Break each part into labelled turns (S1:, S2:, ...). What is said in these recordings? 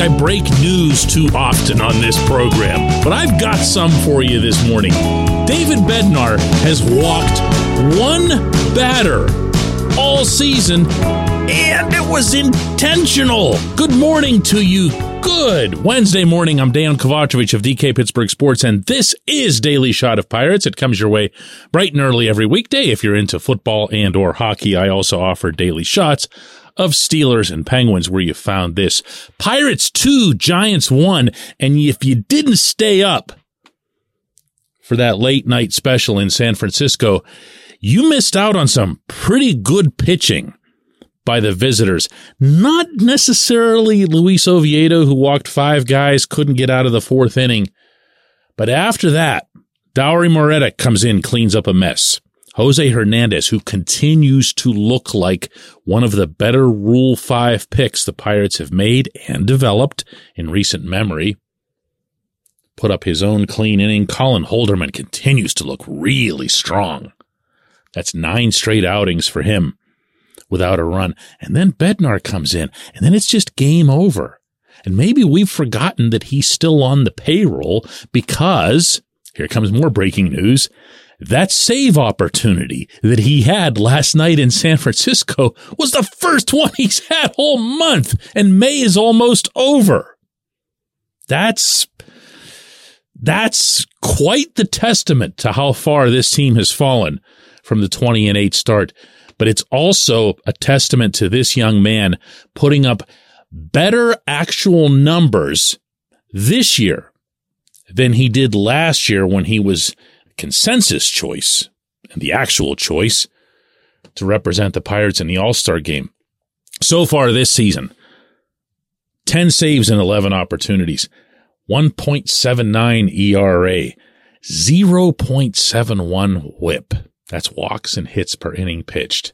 S1: like I break news too often on this program, but I've got some for you this morning. David Bednar has walked one batter all season, and it was intentional. Good morning to you. Good Wednesday morning. I'm Dejan Kovacevic of DK Pittsburgh Sports, and this is Daily Shot of Pirates. It comes your way bright and early every weekday. If you're into football and or hockey, I also offer daily shots of Steelers and Penguins where you found this. Pirates 2, Giants 1, and if you didn't stay up for that late night special in San Francisco, you missed out on some pretty good pitching by the visitors. Not necessarily Luis Oviedo, who walked five guys, couldn't get out of the fourth inning. But after that, Dauri Moreta comes in, cleans up a mess. Jose Hernandez, who continues to look like one of the better Rule 5 picks the Pirates have made and developed in recent memory, put up his own clean inning. Colin Holderman continues to look really strong. That's nine straight outings for him without a run. And then Bednar comes in, and then it's just game over. And maybe we've forgotten that he's still on the payroll because here comes more breaking news. That save opportunity that he had last night in San Francisco was the first one he's had all month, and May is almost over. That's that's quite the testament to how far this team has fallen from the 20 and 8 start but it's also a testament to this young man putting up better actual numbers this year than he did last year when he was consensus choice and the actual choice to represent the Pirates in the All Star game. So far this season, 10 saves and 11 opportunities, 1.79 ERA, 0.71 whip. That's walks and hits per inning pitched.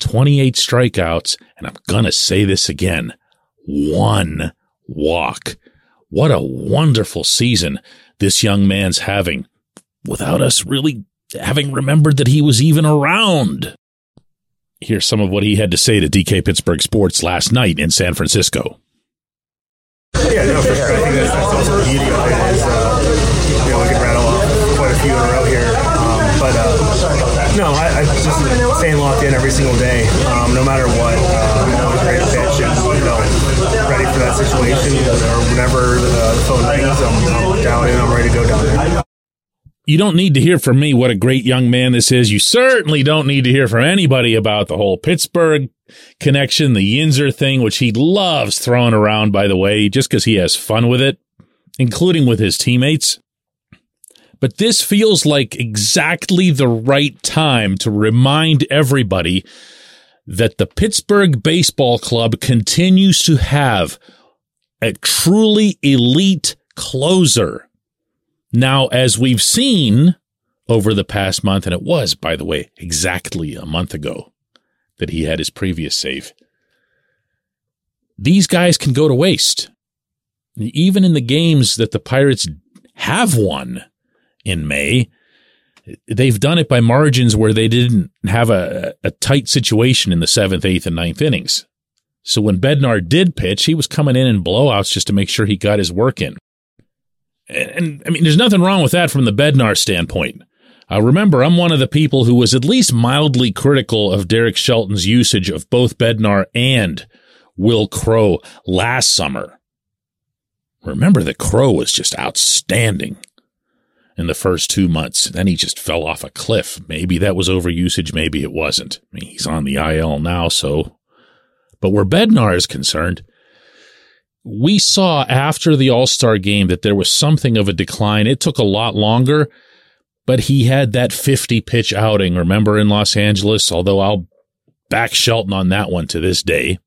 S1: 28 strikeouts, and I'm going to say this again one walk. What a wonderful season this young man's having without us really having remembered that he was even around. Here's some of what he had to say to DK Pittsburgh Sports last night in San Francisco.
S2: Yeah, no, for sure. I think that's, that's the beauty of it is, uh, you know, we can rattle off quite a few in a row here. Um, no, I, I just staying locked in every single day, um, no matter what. Uh, I'm always ready to pitch and you know ready for that situation or whenever the phone rings, I'm, I'm down and I'm ready to go down there.
S1: You don't need to hear from me what a great young man this is. You certainly don't need to hear from anybody about the whole Pittsburgh connection, the Yinzer thing, which he loves throwing around, by the way, just because he has fun with it, including with his teammates. But this feels like exactly the right time to remind everybody that the Pittsburgh Baseball Club continues to have a truly elite closer. Now, as we've seen over the past month, and it was, by the way, exactly a month ago that he had his previous save, these guys can go to waste. Even in the games that the Pirates have won, in May. They've done it by margins where they didn't have a, a tight situation in the seventh, eighth, and ninth innings. So when Bednar did pitch, he was coming in in blowouts just to make sure he got his work in. And, and I mean, there's nothing wrong with that from the Bednar standpoint. Uh, remember, I'm one of the people who was at least mildly critical of Derek Shelton's usage of both Bednar and Will Crowe last summer. Remember that Crowe was just outstanding in the first two months. Then he just fell off a cliff. Maybe that was overusage. Maybe it wasn't. I mean, he's on the IL now, so. But where Bednar is concerned, we saw after the All Star game that there was something of a decline. It took a lot longer, but he had that 50 pitch outing, remember, in Los Angeles, although I'll back Shelton on that one to this day.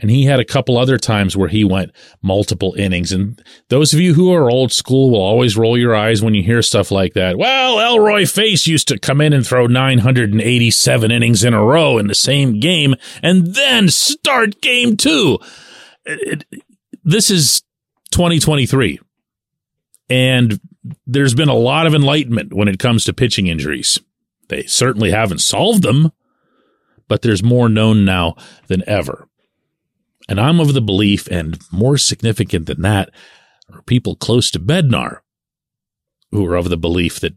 S1: And he had a couple other times where he went multiple innings. And those of you who are old school will always roll your eyes when you hear stuff like that. Well, Elroy Face used to come in and throw 987 innings in a row in the same game and then start game two. It, it, this is 2023. And there's been a lot of enlightenment when it comes to pitching injuries. They certainly haven't solved them, but there's more known now than ever. And I'm of the belief, and more significant than that, are people close to Bednar who are of the belief that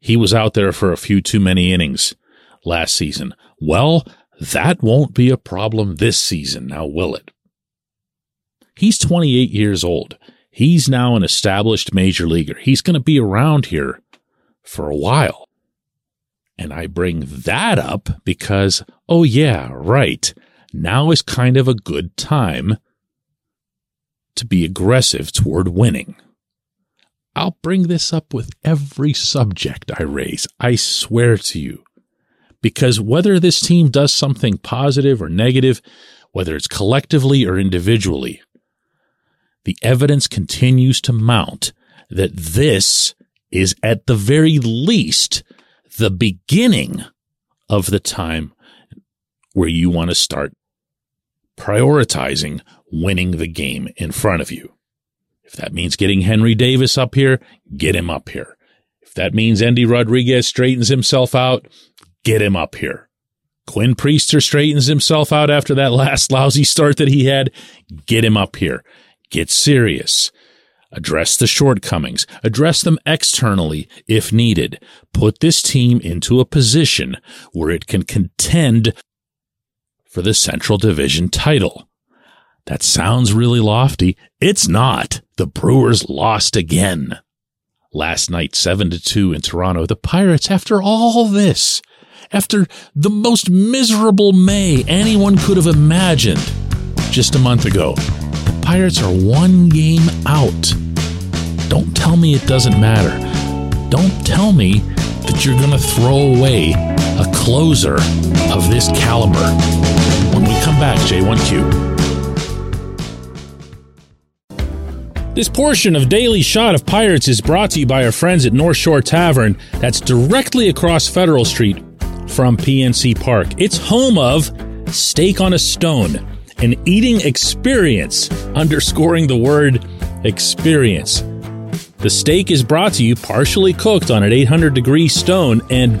S1: he was out there for a few too many innings last season. Well, that won't be a problem this season, now will it? He's 28 years old. He's now an established major leaguer. He's going to be around here for a while. And I bring that up because, oh yeah, right. Now is kind of a good time to be aggressive toward winning. I'll bring this up with every subject I raise. I swear to you. Because whether this team does something positive or negative, whether it's collectively or individually, the evidence continues to mount that this is at the very least the beginning of the time where you want to start prioritizing winning the game in front of you. If that means getting Henry Davis up here, get him up here. If that means Endy Rodriguez straightens himself out, get him up here. Quinn Priester straightens himself out after that last lousy start that he had, get him up here. Get serious. Address the shortcomings. Address them externally if needed. Put this team into a position where it can contend for the Central Division title. That sounds really lofty. It's not. The Brewers lost again. Last night, 7 to 2 in Toronto. The Pirates, after all this, after the most miserable May anyone could have imagined just a month ago, the Pirates are one game out. Don't tell me it doesn't matter. Don't tell me that you're going to throw away a closer of this caliber. When we come back, J1Q. This portion of Daily Shot of Pirates is brought to you by our friends at North Shore Tavern, that's directly across Federal Street from PNC Park. It's home of Steak on a Stone, an eating experience, underscoring the word experience. The steak is brought to you partially cooked on an 800 degree stone, and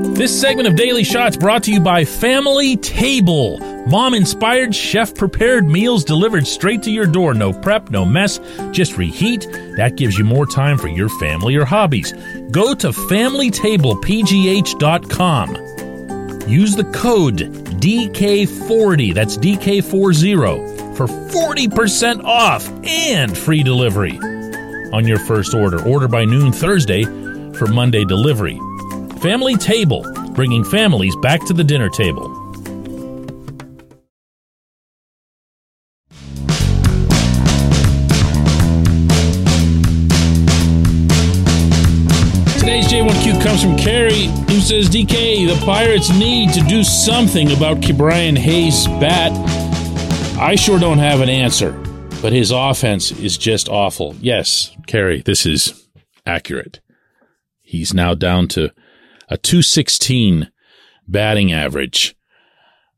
S1: This segment of Daily Shots brought to you by Family Table. Mom inspired, chef prepared meals delivered straight to your door. No prep, no mess, just reheat. That gives you more time for your family or hobbies. Go to FamilyTablePGH.com. Use the code DK40, that's DK40, for 40% off and free delivery on your first order. Order by noon Thursday for Monday delivery. Family Table, bringing families back to the dinner table. Today's J1Q comes from Carrie, who says, DK, the Pirates need to do something about Ke'Bryan Hayes' bat. I sure don't have an answer, but his offense is just awful. Yes, Carrie, this is accurate. He's now down to a 216 batting average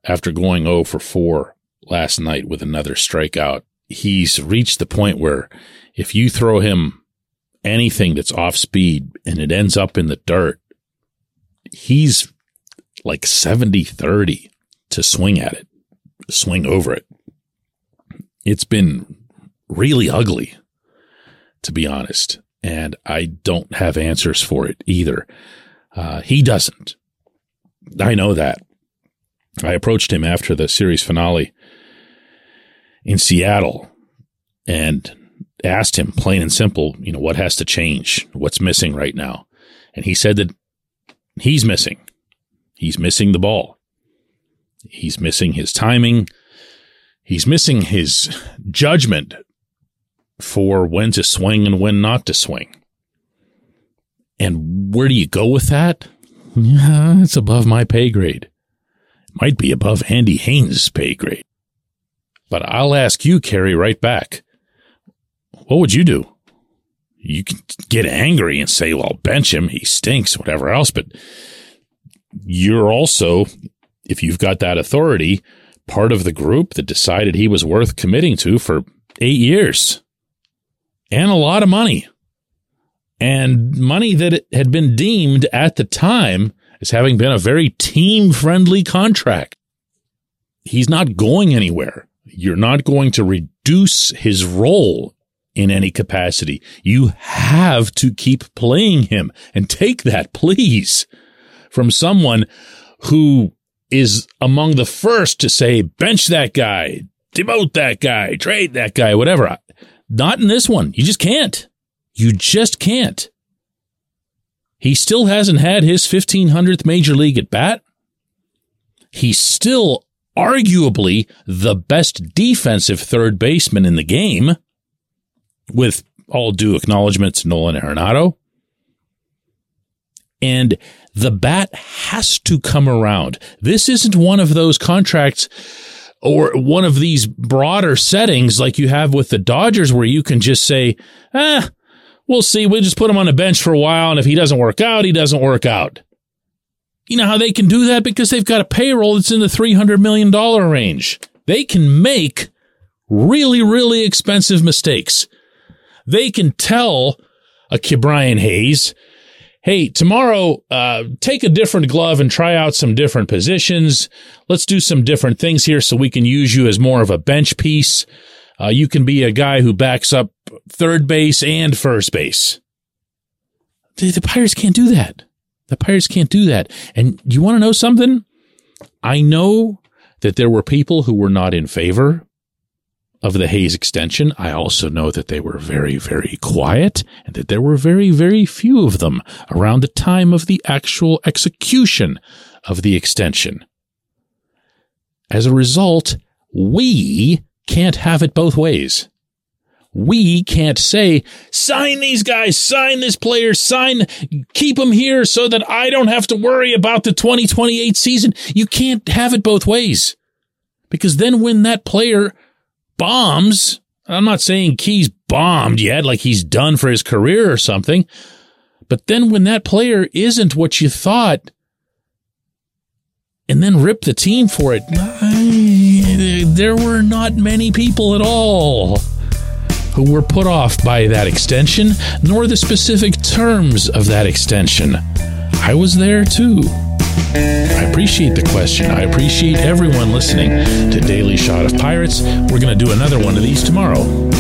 S1: after going 0 for 4 last night with another strikeout. He's reached the point where if you throw him anything that's off speed and it ends up in the dirt, he's like 70 30 to swing at it, swing over it. It's been really ugly, to be honest. And I don't have answers for it either. Uh, he doesn't. I know that. I approached him after the series finale in Seattle and asked him plain and simple, you know, what has to change? What's missing right now? And he said that he's missing. He's missing the ball. He's missing his timing. He's missing his judgment for when to swing and when not to swing. And where do you go with that? Yeah, it's above my pay grade. It might be above Andy Haines' pay grade. But I'll ask you, Carrie, right back. What would you do? You can get angry and say, well, bench him. He stinks, whatever else. But you're also, if you've got that authority, part of the group that decided he was worth committing to for eight years and a lot of money and money that had been deemed at the time as having been a very team friendly contract. He's not going anywhere. You're not going to reduce his role in any capacity. You have to keep playing him and take that, please, from someone who is among the first to say, bench that guy, demote that guy, trade that guy, whatever. Not in this one. You just can't. You just can't. He still hasn't had his 1500th major league at bat. He's still arguably the best defensive third baseman in the game with all due acknowledgments to Nolan Arenado. And the bat has to come around. This isn't one of those contracts or one of these broader settings like you have with the Dodgers where you can just say, ah, we'll see. We'll just put him on the bench for a while. And if he doesn't work out, he doesn't work out. You know how they can do that? Because they've got a payroll that's in the $300 million range. They can make really, really expensive mistakes they can tell a Ke'Bryan Hayes, hey, tomorrow, uh, take a different glove and try out some different positions. Let's do some different things here so we can use you as more of a bench piece. Uh, you can be a guy who backs up third base and first base. The, the Pirates can't do that. The Pirates can't do that. And you want to know something? I know that there were people who were not in favor of the Hayes extension. I also know that they were very, very quiet and that there were very, very few of them around the time of the actual execution of the extension. As a result, we can't have it both ways. We can't say, sign these guys, sign this player, sign, keep them here so that I don't have to worry about the 2028 season. You can't have it both ways. Because then when that player bombs. I'm not saying Key's bombed yet, like he's done for his career or something. But then when that player isn't what you thought, and then rip the team for it, there were not many people at all who were put off by that extension, nor the specific terms of that extension. I was there too. I appreciate the question. I appreciate everyone listening to Daily Shot of Pirates. We're going to do another one of these tomorrow.